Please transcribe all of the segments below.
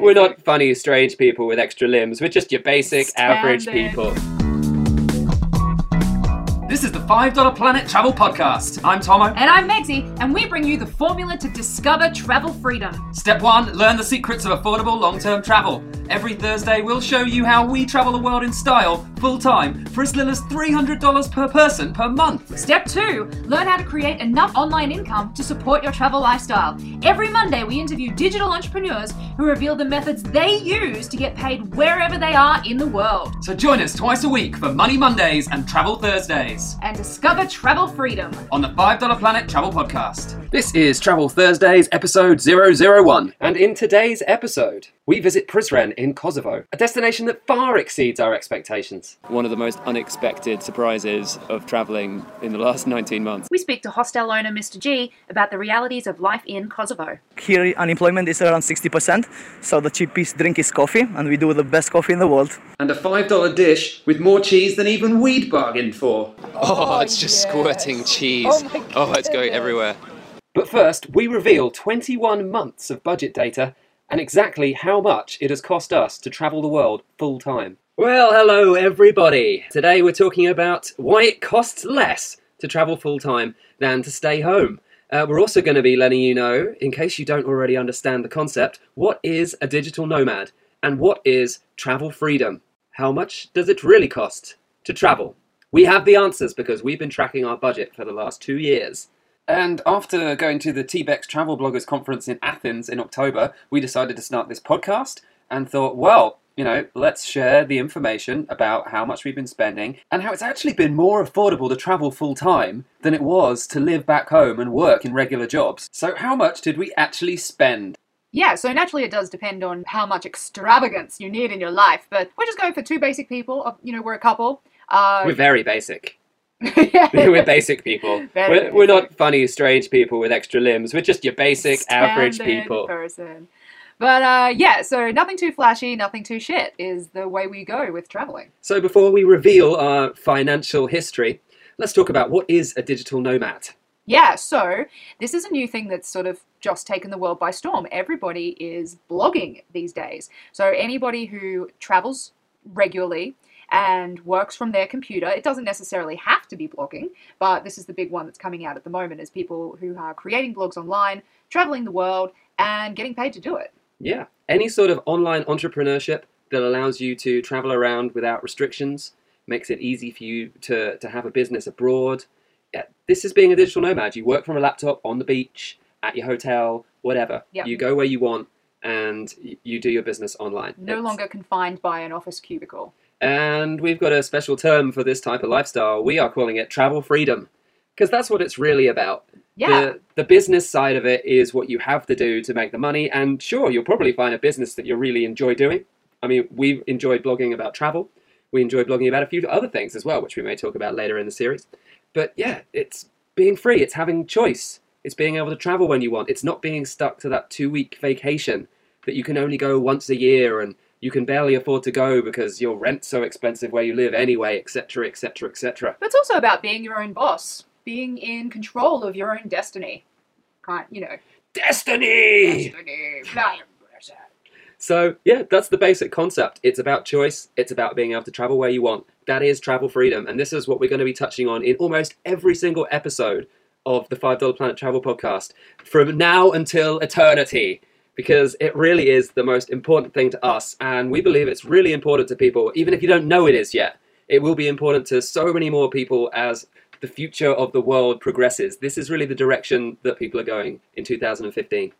We're not funny, strange people with extra limbs. We're just your basic, average people. This is the $5 Planet Travel Podcast. I'm Tomo. And I'm Megzy, and we bring you the formula to discover travel freedom. Step one learn the secrets of affordable long term travel. Every Thursday, we'll show you how we travel the world in style, full time, for as little as $300 per person per month. Step two, learn how to create enough online income to support your travel lifestyle. Every Monday, we interview digital entrepreneurs who reveal the methods they use to get paid wherever they are in the world So join us twice a week for Money Mondays and Travel Thursdays and discover travel freedom. on the $5 Planet Travel Podcast. This is Travel Thursdays, episode 001. And in today's episode, we visit Prizren in Kosovo, a destination that far exceeds our expectations. One of the most unexpected surprises of travelling in the last 19 months. We speak to hostel owner Mr. G about the realities of life in Kosovo. Here, unemployment is around 60%, so the cheapest drink is coffee, and we do the best coffee in the world. And a $5 dish with more cheese than even we'd bargained for. Oh, it's just squirting cheese. Oh, it's going everywhere. But first, we reveal 21 months of budget data and exactly how much it has cost us to travel the world full time. Well, hello everybody. Today we're talking about why it costs less to travel full time than to stay home. Uh, we're also going to be letting you know, in case you don't already understand the concept, what is a digital nomad and what is travel freedom? How much does it really cost to travel? We have the answers because we've been tracking our budget for the last two years. And after going to the TBEX Travel Bloggers Conference in Athens in October, we decided to start this podcast and thought, well, you know, let's share the information about how much we've been spending and how it's actually been more affordable to travel full time than it was to live back home and work in regular jobs. So, how much did we actually spend? Yeah, so naturally it does depend on how much extravagance you need in your life, but we're just going for two basic people. You know, we're a couple. Uh, We're very basic. we're basic people. Very We're, we're not funny, strange people with extra limbs. We're just your basic, average people. Person. But uh, yeah, so nothing too flashy, nothing too shit is the way we go with traveling. So before we reveal our financial history, let's talk about what is a digital nomad. Yeah, so this is a new thing that's sort of just taken the world by storm. Everybody is blogging these days. So anybody who travels regularly and works from their computer, it doesn't necessarily have to be blogging, but this is the big one that's coming out at the moment is people who are creating blogs online, traveling the world, and getting paid to do it. Yeah, any sort of online entrepreneurship that allows you to travel around without restrictions, makes it easy for you to, to have a business abroad. Yeah, this is being a digital nomad. You work from a laptop on the beach, at your hotel, whatever. Yep. You go where you want and you do your business online. No It's- longer confined by an office cubicle. And we've got a special term for this type of lifestyle. We are calling it travel freedom because that's what it's really about. Yeah. The, the business side of it is what you have to do to make the money. And sure, you'll probably find a business that you really enjoy doing. I mean, we enjoy blogging about travel. We enjoy blogging about a few other things as well, which we may talk about later in the series. But yeah, it's being free. It's having choice. It's being able to travel when you want. It's not being stuck to that two week vacation that you can only go once a year and you can barely afford to go because your rent's so expensive where you live anyway, etc., etc., etc. But it's also about being your own boss, being in control of your own destiny. Kind, you know. Destiny! Destiny. So, yeah, that's the basic concept. It's about choice, it's about being able to travel where you want. That is travel freedom. And this is what we're going to be touching on in almost every single episode of the $5 Planet Travel podcast from now until eternity. Because it really is the most important thing to us, and we believe it's really important to people, even if you don't know it is yet. It will be important to so many more people as the future of the world progresses. This is really the direction that people are going in 2015.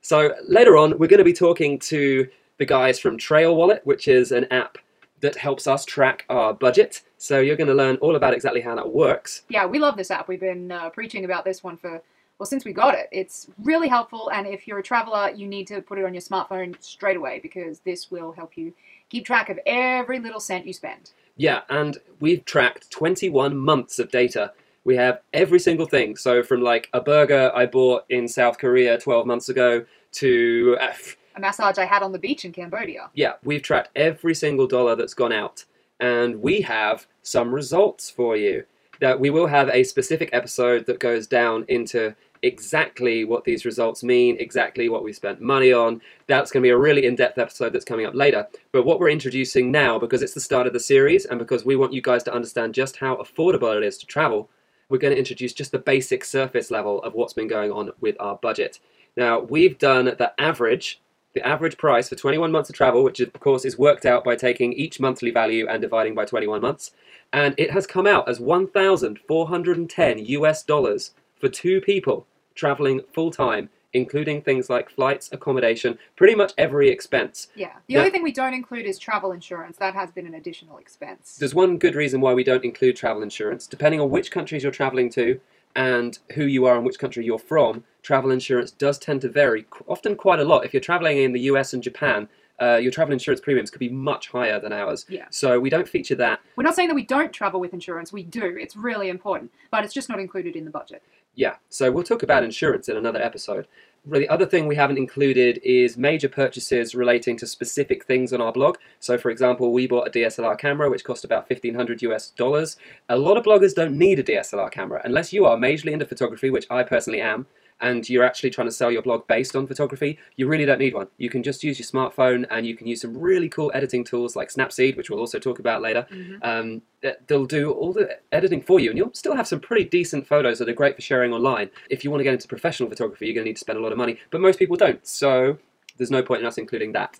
So later on, we're going to be talking to the guys from Trail Wallet, which is an app that helps us track our budget. So you're going to learn all about exactly how that works. Yeah, we love this app. We've been uh, preaching about this one for, well, since we got it. It's really helpful, and if you're a traveler, you need to put it on your smartphone straight away because this will help you keep track of every little cent you spend. Yeah, and we've tracked 21 months of data. We have every single thing. So from like a burger I bought in South Korea 12 months ago to uh, A massage I had on the beach in Cambodia. yeah, we've tracked every single dollar that's gone out, and we have some results for you. That we will have a specific episode that goes down into exactly what these results mean, exactly what we spent money on. That's going to be a really in depth episode that's coming up later. But what we're introducing now, because it's the start of the series and because we want you guys to understand just how affordable it is to travel, we're going to introduce just the basic surface level of what's been going on with our budget. Now, we've done the average the average price for 21 months of travel, which of course is worked out by taking each monthly value and dividing by 21 months, and it has come out as 1,410 US dollars for two people traveling full time, including things like flights, accommodation, pretty much every expense. Yeah. The Now- only thing we don't include is travel insurance. That has been an additional expense. There's one good reason why we don't include travel insurance. Depending on which countries you're traveling to and who you are and which country you're from, travel insurance does tend to vary, often quite a lot. If you're traveling in the US and Japan, uh, your travel insurance premiums could be much higher than ours. Yeah. So we don't feature that. We're not saying that we don't travel with insurance. We do. It's really important, but it's just not included in the budget. Yeah, so we'll talk about insurance in another episode. The other thing we haven't included is major purchases relating to specific things on our blog. So, for example, we bought a DSLR camera, which cost about 1500 US dollars. A lot of bloggers don't need a DSLR camera unless you are majorly into photography, which I personally am, and you're actually trying to sell your blog based on photography. You really don't need one. You can just use your smartphone and you can use some really cool editing tools like Snapseed, which we'll also talk about later. Um, they'll do all the editing for you, and you'll still have some pretty decent photos that are great for sharing online. If you want to get into professional photography, you're going to need to spend a lot of money, but most people don't, so there's no point in us including that.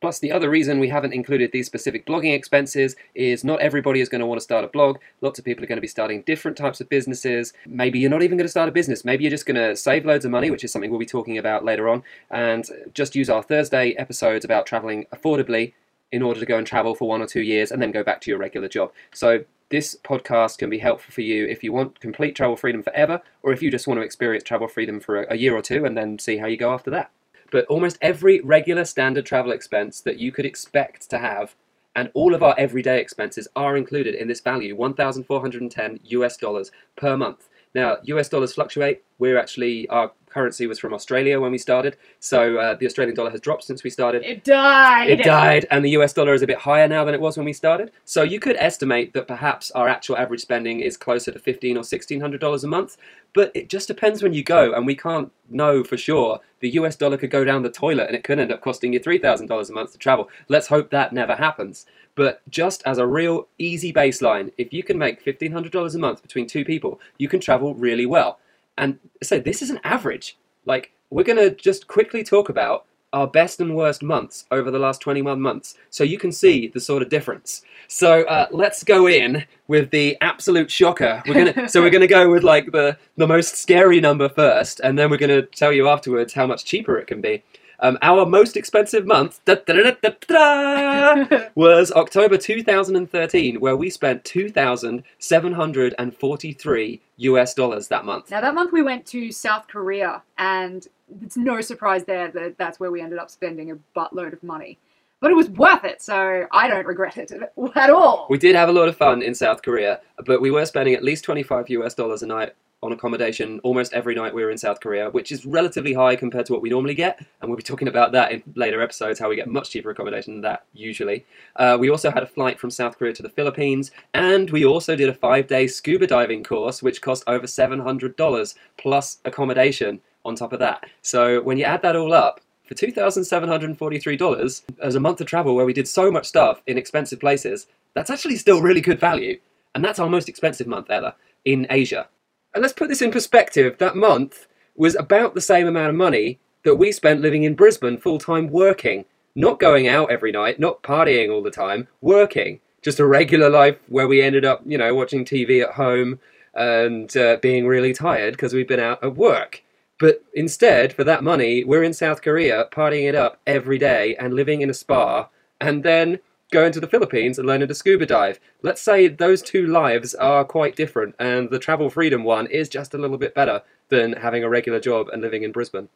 Plus, the other reason we haven't included these specific blogging expenses is not everybody is going to want to start a blog. Lots of people are going to be starting different types of businesses. Maybe you're not even going to start a business. Maybe you're just going to save loads of money, which is something we'll be talking about later on, and just use our Thursday episodes about traveling affordably in order to go and travel for one or two years and then go back to your regular job. So this podcast can be helpful for you if you want complete travel freedom forever, or if you just want to experience travel freedom for a, year or two and then see how you go after that. But almost every regular standard travel expense that you could expect to have, and all of our everyday expenses are included in this value 1,410 US dollars per month. Now, US dollars fluctuate. We're actually, our currency was from Australia when we started, so uh, the Australian dollar has dropped since we started. It died. It died, and the US dollar is a bit higher now than it was when we started. So you could estimate that perhaps our actual average spending is closer to fifteen or sixteen hundred dollars a month. But it just depends when you go, and we can't know for sure. The US dollar could go down the toilet, and it could end up costing you three thousand dollars a month to travel. Let's hope that never happens. But just as a real easy baseline, if you can make fifteen hundred dollars a month between two people, you can travel really well. And so this is an average. Like we're gonna just quickly talk about our best and worst months over the last 21 months so you can see the sort of difference. So uh, let's go in with the absolute shocker. We're gonna so we're gonna go with like the the most scary number first and then we're gonna tell you afterwards how much cheaper it can be um, our most expensive month da, da, da, was October 2013, where we spent 2,743 US dollars that month. Now that month we went to South Korea, and it's no surprise there that that's where we ended up spending a buttload of money. But it was worth it, so I don't regret it at all. We did have a lot of fun in South Korea, but we were spending at least 25 US dollars a night on accommodation almost every night we were in South Korea, which is relatively high compared to what we normally get. And we'll be talking about that in later episodes, how we get much cheaper accommodation than that usually. Uh, we also had a flight from South Korea to the Philippines, and we also did a five day scuba diving course, which cost over $700 plus accommodation on top of that. So when you add that all up, for $2,743 as a month of travel where we did so much stuff in expensive places, that's actually still really good value. And that's our most expensive month ever in Asia. And let's put this in perspective that month was about the same amount of money that we spent living in Brisbane full time working. Not going out every night, not partying all the time, working. Just a regular life where we ended up, you know, watching TV at home and uh, being really tired because we've been out at work. But instead, for that money, we're in South Korea partying it up every day and living in a spa, and then going to the Philippines and learning to scuba dive. Let's say those two lives are quite different, and the travel freedom one is just a little bit better than having a regular job and living in Brisbane.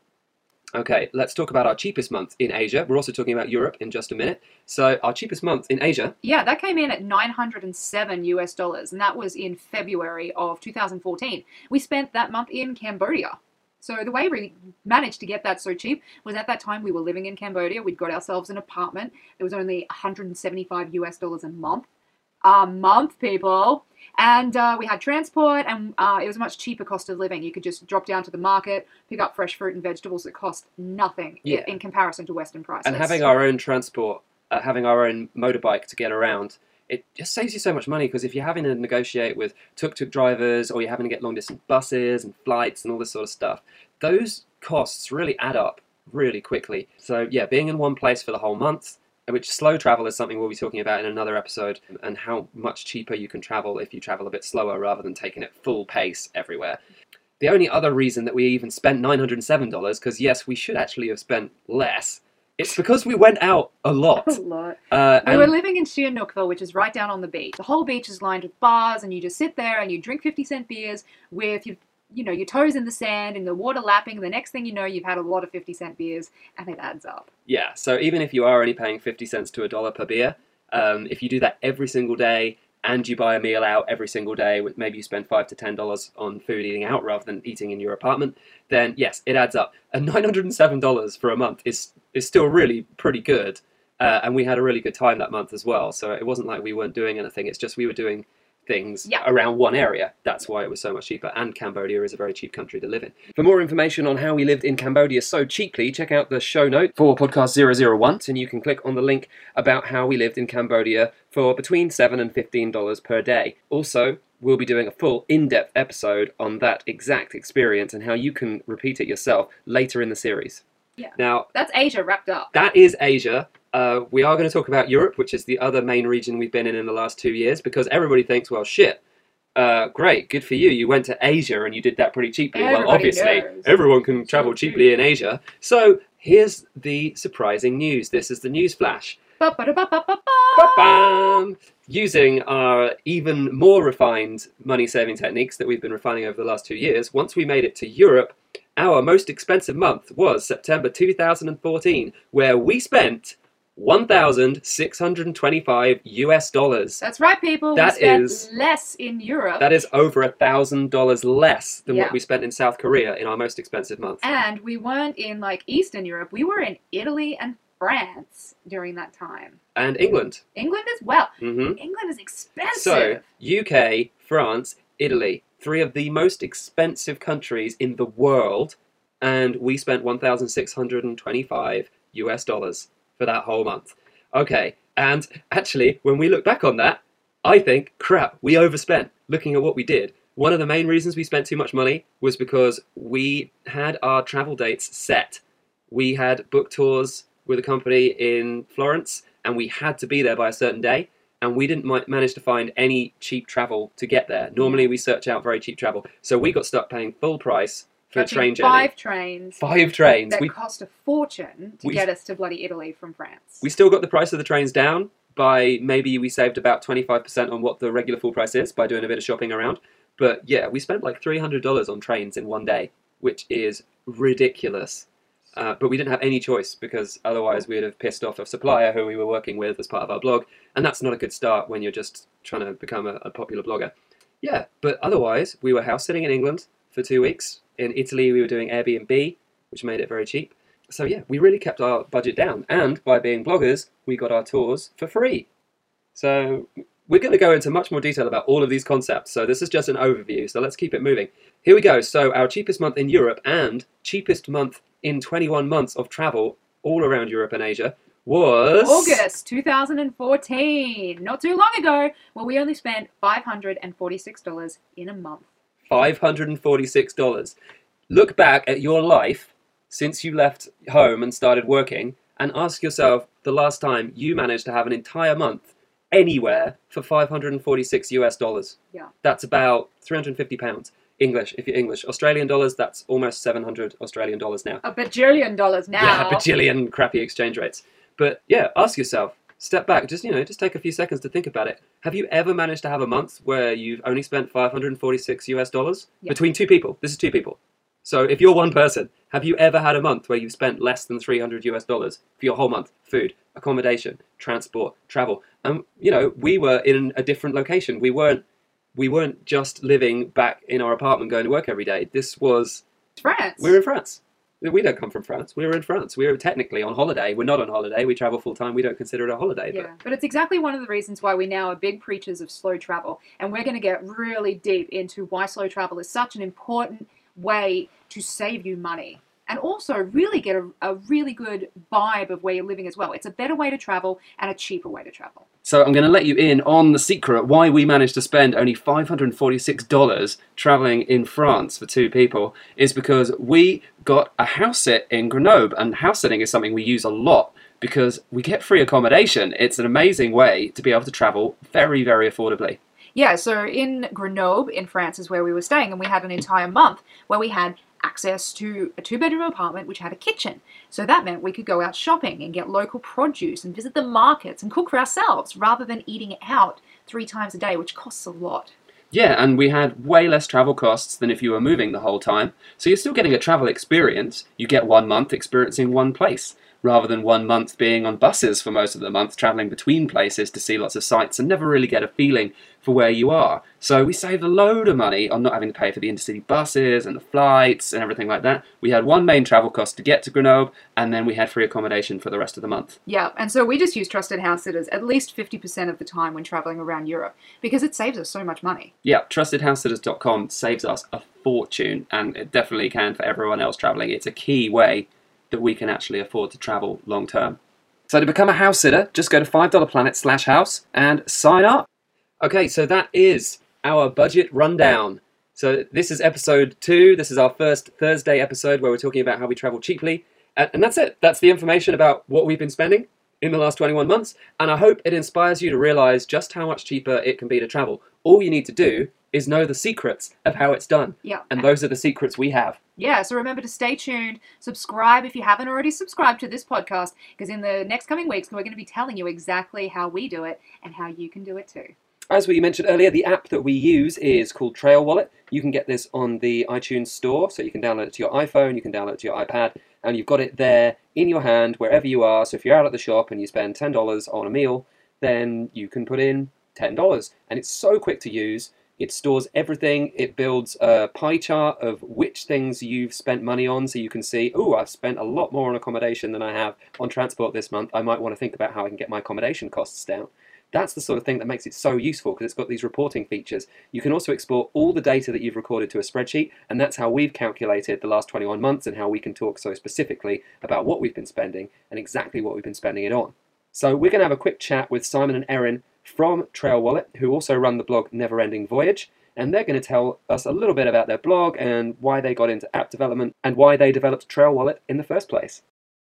Okay, let's talk about our cheapest month in Asia. We're also talking about Europe in just a minute. So, our cheapest month in Asia Yeah, that came in at 907 US dollars, and that was in February of 2014. We spent that month in Cambodia. So the way we managed to get that so cheap was at that time we were living in Cambodia. We'd got ourselves an apartment. It was only 175 US dollars a month. a month, people. And uh, we had transport, and uh, it was a much cheaper cost of living. You could just drop down to the market, pick up fresh fruit and vegetables that cost nothing Yeah. in comparison to Western prices. and having our own transport, uh, having our own motorbike to get around, it just saves you so much money because if you're having to negotiate with tuk-tuk drivers or you're having to get long-distance buses and flights and all this sort of stuff, those costs really add up really quickly. So yeah, being in one place for the whole month, which slow travel is something we'll be talking about in another episode, and how much cheaper you can travel if you travel a bit slower rather than taking it full pace everywhere. The only other reason that we even spent $907, because yes, we should actually have spent less, it's because we went out a lot. a lot. Uh, We were living in Sihanoukville, which is right down on the beach. The whole beach is lined with bars, and you just sit there and you drink 50 cent beers with your, you know, your toes in the sand and the water lapping. And the next thing you know, you've had a lot of 50 cent beers, and it adds up. yeah, so even if you are only paying 50 cents to a dollar per beer, um, if you do that every single day and you buy a meal out every single day, with maybe you spend five to ten dollars on food eating out rather than eating in your apartment, then yes, it adds up. And nine hundred and seven dollars for a month is is still really pretty good. Uh, and we had a really good time that month as well. So it wasn't like we weren't doing anything. It's just we were doing things Yeah. around one area. That's why it was so much cheaper. And Cambodia is a very cheap country to live in. For more information on how we lived in Cambodia so cheaply, check out the show note for podcast 001 and you can click on the link about how we lived in Cambodia for between 7 and $15 per day. Also, we'll be doing a full in-depth episode on that exact experience and how you can repeat it yourself later in the series. Yeah. Now, That's Asia wrapped up. that is Asia. Uh, we are going to talk about Europe, which is the other main region we've been in in the last two years, because everybody thinks, well, shit, uh, great, good for you. You went to Asia and you did that pretty cheaply. well, obviously, knows. everyone can travel cheaply in Asia. So here's the surprising news. This is the news flash. Using our even more refined money saving techniques that we've been refining over the last two years, once we made it to Europe, our most expensive month was September 2014, where we spent 1,625 US dollars. That's right, people. That we spent is- less in Europe. That is over a thousand dollars less than Yeah. what we spent in South Korea in our most expensive month. and we weren't in like Eastern Europe. We were in Italy and France during that time. And England. England as well. hmm England is expensive. So, UK, France, Italy, three of the most expensive countries in the world, and we spent 1,625 US dollars for that whole month. Okay, and actually, when we look back on that, I think, crap, we overspent looking at what we did. One of the main reasons we spent too much money was because we had our travel dates set. We had booked tours with a company in Florence, and we had to be there by a certain day and we didn't mi- manage to find any cheap travel to get there. Normally, we search out very cheap travel, so we got stuck paying full price for a train journey. Five trains. Five trains. That We cost a fortune to we- get us to bloody Italy from France. we still got the price of the trains down by maybe we saved about twenty five percent on what the regular full price is by doing a bit of shopping around. But yeah, we spent like three hundred dollars on trains in one day, which is ridiculous. Uh, but we didn't have any choice because otherwise we'd have pissed off a supplier who we were working with as part of our blog, and that's not a good start when you're just trying to become a, a popular blogger. Yeah, but otherwise we were house sitting in England for two weeks. In Italy we were doing Airbnb, which made it very cheap. So yeah, we really kept our budget down, and by being bloggers, we got our tours for free. So we're going to go into much more detail about all of these concepts. So this is just an overview. So let's keep it moving. Here we go. So our cheapest month in Europe and cheapest month in 21 months of travel all around Europe and Asia was August 2014. Not too long ago, well, we only spent $546 in a month. $546. Look back at your life since you left home and started working and ask yourself the last time you managed to have an entire month anywhere for 546 US dollars. Yeah. That's about 350 pounds. English, if you're English. Australian dollars, that's almost 700 Australian dollars now. A bajillion dollars now. Yeah, a bajillion crappy exchange rates. But yeah, ask yourself, step back, just you know, just take a few seconds to think about it. Have you ever managed to have a month where you've only spent 546 US dollars Yeah. between two people? This is two people. So if you're one person, have you ever had a month where you've spent less than 300 US dollars for your whole month? Food, accommodation, transport, travel. And you know, we were in a different location. We weren't we weren't just living back in our apartment going to work every day. This was France. we were in France. We don't come from France. We're in France. We're technically on holiday. We're not on holiday. We travel full time. We don't consider it a holiday. Yeah, but it's exactly one of the reasons why we now are big preachers of slow travel. And we're going to get really deep into why slow travel is such an important way to save you money and also really get a, a really good vibe of where you're living as well. It's a better way to travel and a cheaper way to travel. So I'm going to let you in on the secret why we managed to spend only $546 traveling in France for two people is because we got a house sit in Grenoble and house sitting is something we use a lot because we get free accommodation. It's an amazing way to be able to travel very very affordably. Yeah, so in Grenoble in France is where we were staying and we had an entire month where we had access to a two bedroom apartment which had a kitchen. So that meant we could go out shopping and get local produce and visit the markets and cook for ourselves rather than eating out three times a day, which costs a lot. Yeah, and we had way less travel costs than if you were moving the whole time. So you're still getting a travel experience. You get one month experiencing one place rather than one month being on buses for most of the month, traveling between places to see lots of sights and never really get a feeling for where you are. So we saved a load of money on not having to pay for the intercity buses and the flights and everything like that. We had one main travel cost to get to Grenoble, and then we had free accommodation for the rest of the month. Yeah, and so we just use trusted house sitters at least 50% of the time when traveling around Europe because it saves us so much money. Yeah, trustedhousesitters.com saves us a fortune, and it definitely can for everyone else traveling. It's a key way that we can actually afford to travel long term. So to become a house sitter, just go to $5planet slash house and sign up. Okay, so that is our budget rundown. So this is episode two. This is our first Thursday episode where we're talking about how we travel cheaply. Uh, and that's it. That's the information about what we've been spending in the last 21 months. And I hope it inspires you to realize just how much cheaper it can be to travel. All you need to do is know the secrets of how it's done. Yeah. And those are the secrets we have. Yeah, so remember to stay tuned, subscribe if you haven't already subscribed to this podcast, because in the next coming weeks, we're going to be telling you exactly how we do it and how you can do it too. As we mentioned earlier, the app that we use is called Trail Wallet. You can get this on the iTunes store, so you can download it to your iPhone, you can download it to your iPad, and you've got it there in your hand wherever you are. So if you're out at the shop and you spend $10 on a meal, then you can put in $10. And it's so quick to use. It stores everything. It builds a pie chart of which things you've spent money on so you can see, oh, I've spent a lot more on accommodation than I have on transport this month. I might want to think about how I can get my accommodation costs down. That's the sort of thing that makes it so useful because it's got these reporting features. You can also export all the data that you've recorded to a spreadsheet, and that's how we've calculated the last 21 months and how we can talk so specifically about what we've been spending and exactly what we've been spending it on. So we're going to have a quick chat with Simon and Erin from Trail Wallet, who also run the blog Neverending Voyage, and they're going to tell us a little bit about their blog and why they got into app development and why they developed Trail Wallet in the first place.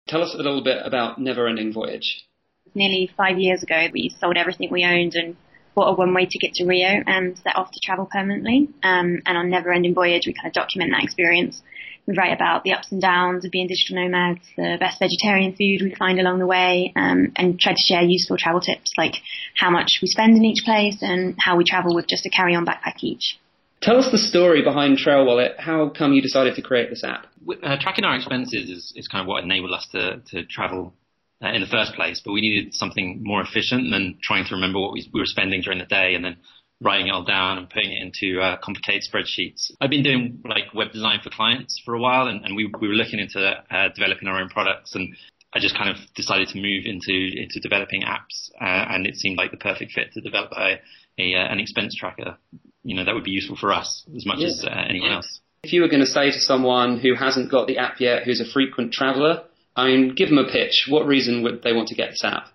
Tell us a little bit about Neverending Voyage. Nearly five years ago, we sold everything we owned and bought a one-way ticket to Rio and set off to travel permanently. Um, and on Never Ending Voyage, we kind of document that experience we write about the ups and downs of being digital nomads, the best vegetarian food we find along the way, um, and try to share useful travel tips like how much we spend in each place and how we travel with just a carry-on backpack each. Tell us the story behind Trail Wallet. How come you decided to create this app? Uh, tracking our expenses is, is kind of what enabled us to, to travel uh, in the first place, but we needed something more efficient than trying to remember what we, we were spending during the day and then writing it all down and putting it into uh, complicated spreadsheets. I've been doing like web design for clients for a while, and, and we, we were looking into uh, developing our own products, and I just kind of decided to move into into developing apps, uh, and it seemed like the perfect fit to develop a, a uh, an expense tracker. You know that would be useful for us as much yeah. as uh, anyone yeah. else. If you were going to say to someone who hasn't got the app yet, who's a frequent traveller, I mean, give them a pitch. What reason would they want to get this app?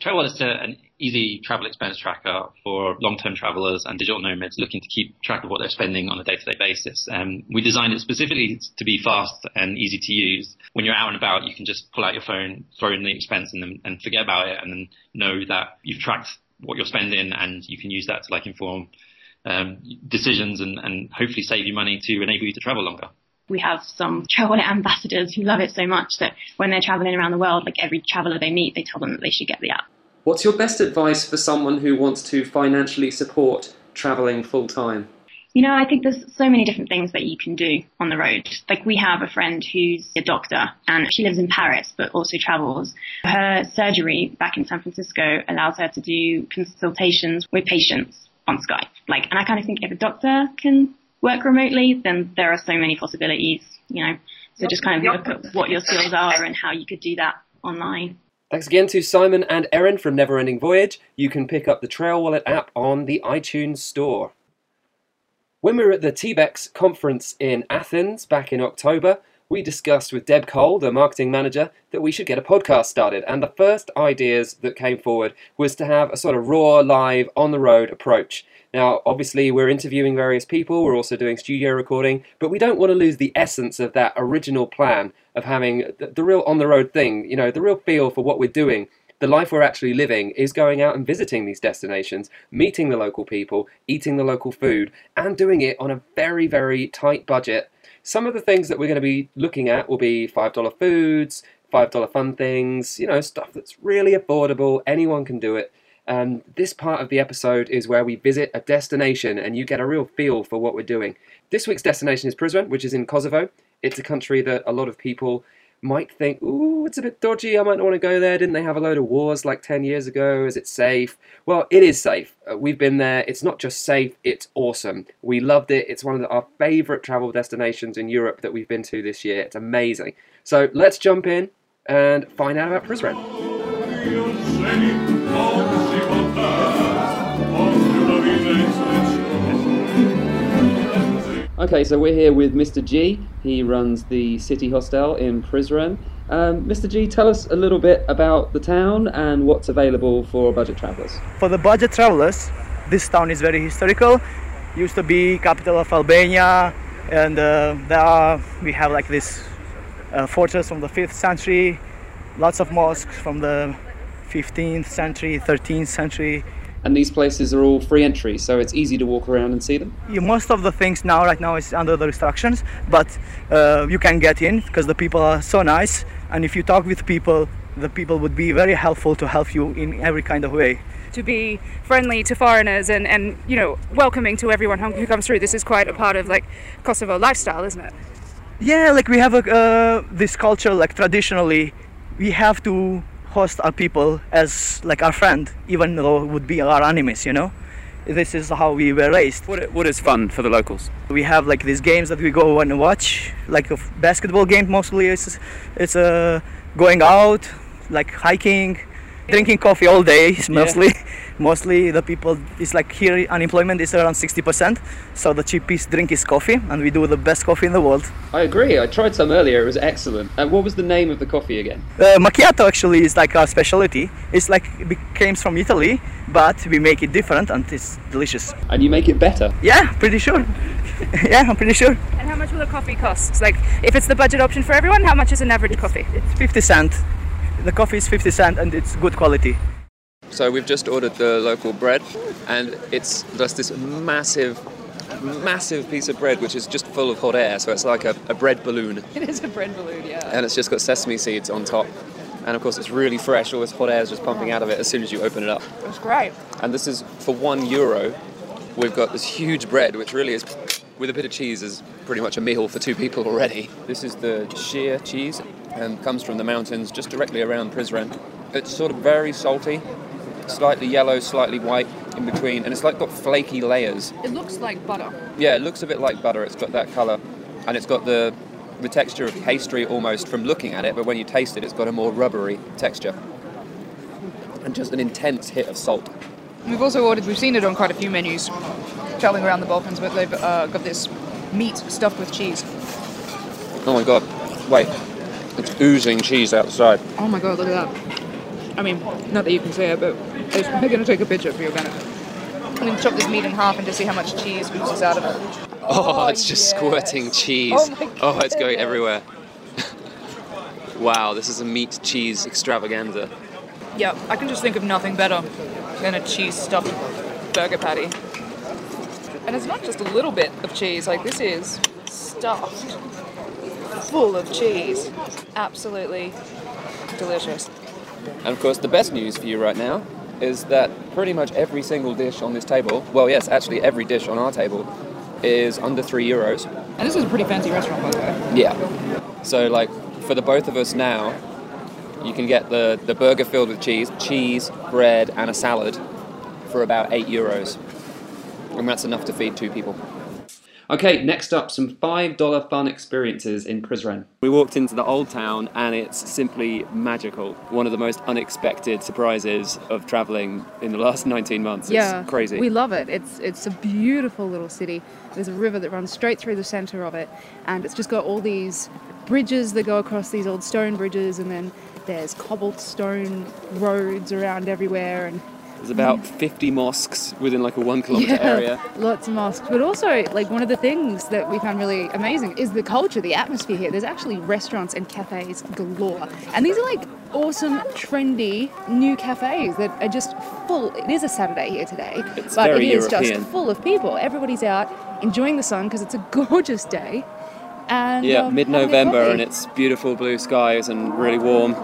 Trail is an easy travel expense tracker for long-term travelers and digital nomads looking to keep track of what they're spending on a day-to-day basis. Um, we designed it specifically to be fast and easy to use. When you're out and about, you can just pull out your phone, throw in the expense, and, and forget about it, and then know that you've tracked what you're spending, and you can use that to like inform um, decisions and, and hopefully save you money to enable you to travel longer we have some travel ambassadors who love it so much that when they're traveling around the world, like every traveler they meet, they tell them that they should get the app. What's your best advice for someone who wants to financially support traveling full time? You know, I think there's so many different things that you can do on the road. Like we have a friend who's a doctor and she lives in Paris but also travels. Her surgery back in San Francisco allows her to do consultations with patients on Skype. Like, and I kind of think if a doctor can work remotely, then there are so many possibilities. You know, So just kind of look at what your skills are and how you could do that online. Thanks again to Simon and Erin from Neverending Voyage. You can pick up the Trail Wallet app on the iTunes Store. When we were at the TBEX conference in Athens back in October, we discussed with Deb Cole, the marketing manager, that we should get a podcast started. And the first ideas that came forward was to have a sort of raw, live, on the road approach. Now, obviously, we're interviewing various people, we're also doing studio recording, but we don't want to lose the essence of that original plan of having the, the real on the road thing, you know, the real feel for what we're doing the life we're actually living is going out and visiting these destinations, meeting the local people, eating the local food, and doing it on a very, very tight budget. Some of the things that we're going to be looking at will be $5 foods, $5 fun things, you know, stuff that's really affordable, anyone can do it. And this part of the episode is where we visit a destination and you get a real feel for what we're doing. This week's destination is Prizren, which is in Kosovo. It's a country that a lot of people might think, ooh, it's a bit dodgy, I might not want to go there. Didn't they have a load of wars like 10 years ago? Is it safe? Well, it is safe. Uh, we've been there. It's not just safe, it's awesome. We loved it. It's one of the, our favourite travel destinations in Europe that we've been to this year. It's amazing. So let's jump in and find out about Prizren. Okay, so we're here with Mr. G. He runs the City Hostel in Prizren. Um, Mr. G, tell us a little bit about the town and what's available for budget travellers. For the budget travelers, this town is very historical. Used to be capital of Albania, and uh, there are, we have like this uh, fortress from the 5th century, lots of mosques from the 15th century, 13th century, and these places are all free entry, so it's easy to walk around and see them. Yeah, most of the things now, right now, is under the restrictions, but uh, you can get in because the people are so nice. And if you talk with people, the people would be very helpful to help you in every kind of way. To be friendly to foreigners and, and you know welcoming to everyone who comes through. This is quite a part of like Kosovo lifestyle, isn't it? Yeah, like we have a, uh, this culture. Like traditionally, we have to host our people as like our friend, even though it would be our enemies, you know. This is how we were raised. What, what is fun for the locals? We have like these games that we go and watch, like a basketball game mostly. It's it's uh, going out, like hiking, drinking coffee all day mostly. Yeah. mostly the people it's like here unemployment is around 60% so the cheapest drink is coffee and we do the best coffee in the world. I agree. I tried some earlier. It was excellent. And what was the name of the coffee again? Uh, macchiato actually is like our specialty. It's like it comes from italy but we make it different and it's delicious. And you make it better? Yeah pretty sure. Yeah i'm pretty sure. And how much will a coffee cost? Like if it's the budget option for everyone how much is an average it's, coffee? it's 50 cent the coffee is 50 cent and it's good quality so we've just ordered the local bread, and it's just this massive, massive piece of bread which is just full of hot air. So it's like a, a bread balloon. It is a bread balloon, yeah. And it's just got sesame seeds on top. And of course, it's really fresh. All this hot air is just pumping out of it as soon as you open it up. It's great. And this is for one euro. We've got this huge bread, which really is, with a bit of cheese, is pretty much a meal for two people already. This is the sheer cheese, and comes from the mountains just directly around Prizren. It's sort of very salty, slightly yellow, slightly white in between, and it's like got flaky layers. It looks like butter. Yeah, it looks a bit like butter. It's got that colour, and it's got the the texture of pastry almost from looking at it, but when you taste it, it's got a more rubbery texture, and just an intense hit of salt. We've also ordered. We've seen it on quite a few menus, traveling around the Balkans, but they've uh, got this meat stuffed with cheese. Oh my god! Wait, it's oozing cheese outside. Oh my god! Look at that. I mean, not that you can see it, but I'm going to take a picture for your benefit. I'm going to chop this meat in half and just see how much cheese oozes out of it. Oh, oh it's just oh, yes. squirting cheese. Oh, oh it's going everywhere. wow, this is a meat cheese extravaganza. Yeah, I can just think of nothing better than a cheese stuffed burger patty. And it's not just a little bit of cheese, like this is stuffed full of cheese. Absolutely delicious. And of course, the best news for you right now is that pretty much every single dish on this table, well, yes, actually every dish on our table, is under three euros. And this is a pretty fancy restaurant, by the way. Yeah. So, like, for the both of us now, you can get the, the burger filled with cheese, cheese, bread, and a salad for about eight euros. And that's enough to feed two people. Okay, next up, some $5 fun experiences in Prizren. We walked into the old town and it's simply magical. One of the most unexpected surprises of travelling in the last 19 months. yeah, It's crazy. We love it. It's it's a beautiful little city. There's a river that runs straight through the center of it, and it's just got all these bridges that go across these old stone bridges, and then there's cobblestone roads around everywhere, and There's about 50 mosques within like a one kilometre area. lots of mosques. But also, like one of the things that we found really amazing is the culture, the atmosphere here. There's actually restaurants and cafes galore, and these are like awesome, trendy new cafes that are just full. It is a Saturday here today, It's but very it is European. just full of people. Everybody's out enjoying the sun because it's a gorgeous day. And Yeah, um, mid-November and it's beautiful blue skies and really warm.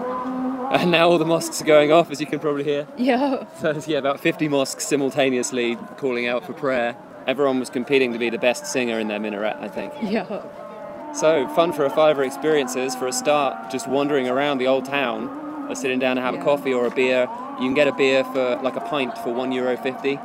And now all the mosques are going off, as you can probably hear. yeah. So yeah, about 50 mosques simultaneously calling out for prayer. Everyone was competing to be the best singer in their minaret, I think. Yeah. So fun for a fiver experiences. For a start, just wandering around the old town, or sitting down to have Yeah. a coffee or a beer. You can get a beer for like a pint for one euro fifty,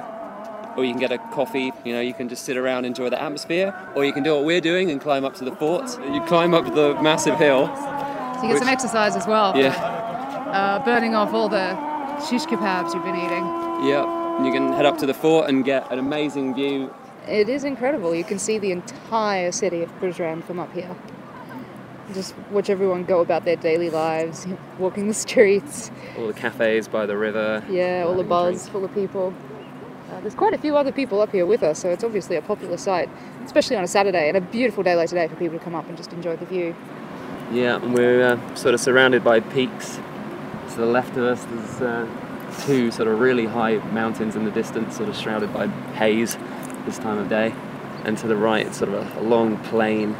or you can get a coffee. You know, you can just sit around enjoy the atmosphere, or you can do what we're doing and climb up to the fort. You climb up the massive hill. So you get Which- some exercise as well. Yeah, Uh, burning off all the shish kebabs you've been eating. Yep, You can head up to the fort and get an amazing view. It is incredible. You can see the entire city of Prizren from up here. Just watch everyone go about their daily lives, walking the streets. All the cafes by the river. Yeah, all the having a buzz drink. full of people. Uh, there's quite a few other people up here with us, so it's obviously a popular site, especially on a Saturday and a beautiful day like today for people to come up and just enjoy the view. Yeah, and we're uh, sort of surrounded by peaks. To the left of us, there's uh, two sort of really high mountains in the distance, sort of shrouded by haze this time of day. And to the right, sort of a, a long plain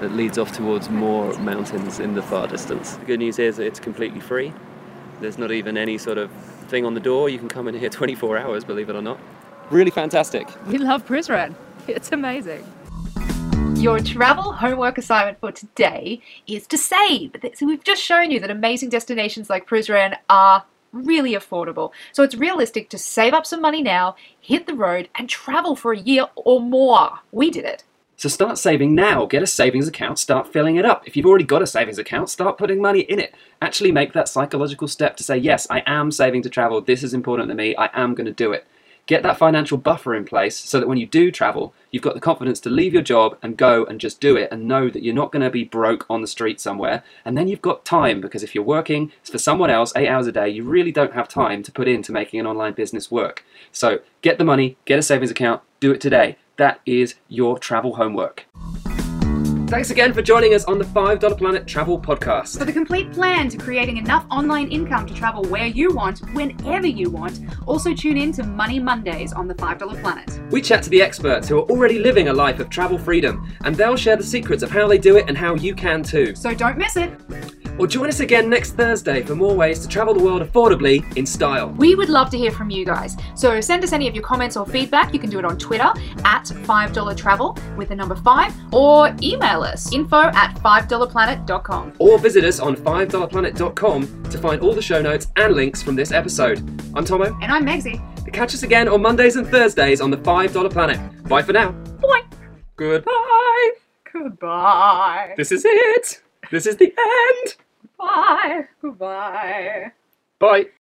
that leads off towards more mountains in the far distance. The good news is it's completely free. There's not even any sort of thing on the door. You can come in here 24 hours, believe it or not. Really fantastic. We love Prizren. It's amazing. Your travel homework assignment for today is to save. So we've just shown you that amazing destinations like Prizren are really affordable. So it's realistic to save up some money now, hit the road, and travel for a year or more. We did it. So start saving now. Get a savings account, start filling it up. If you've already got a savings account, start putting money in it. Actually make that psychological step to say, yes, I am saving to travel. This is important to me. I am going to do it. Get that financial buffer in place so that when you do travel, you've got the confidence to leave your job and go and just do it and know that you're not going to be broke on the street somewhere. And then you've got time because if you're working for someone else eight hours a day, you really don't have time to put into making an online business work. So get the money, get a savings account, do it today. That is your travel homework. Thanks again for joining us on the $5 Planet Travel Podcast. For the complete plan to creating enough online income to travel where you want, whenever you want, also tune in to Money Mondays on the $5 Planet. We chat to the experts who are already living a life of travel freedom, and they'll share the secrets of how they do it and how you can too. So don't miss it. Or join us again next Thursday for more ways to travel the world affordably in style. We would love to hear from you guys. So send us any of your comments or feedback. You can do it on Twitter at $5 Travel with the number 5 or email us info at $5planet.com. Or visit us on $5planet.com to find all the show notes and links from this episode. I'm Tomo. And I'm Megsy. Catch us again on Mondays and Thursdays on the $5 Planet. Bye for now. Bye. Goodbye. Goodbye. This is it. This is the end. Bye. Goodbye. Bye.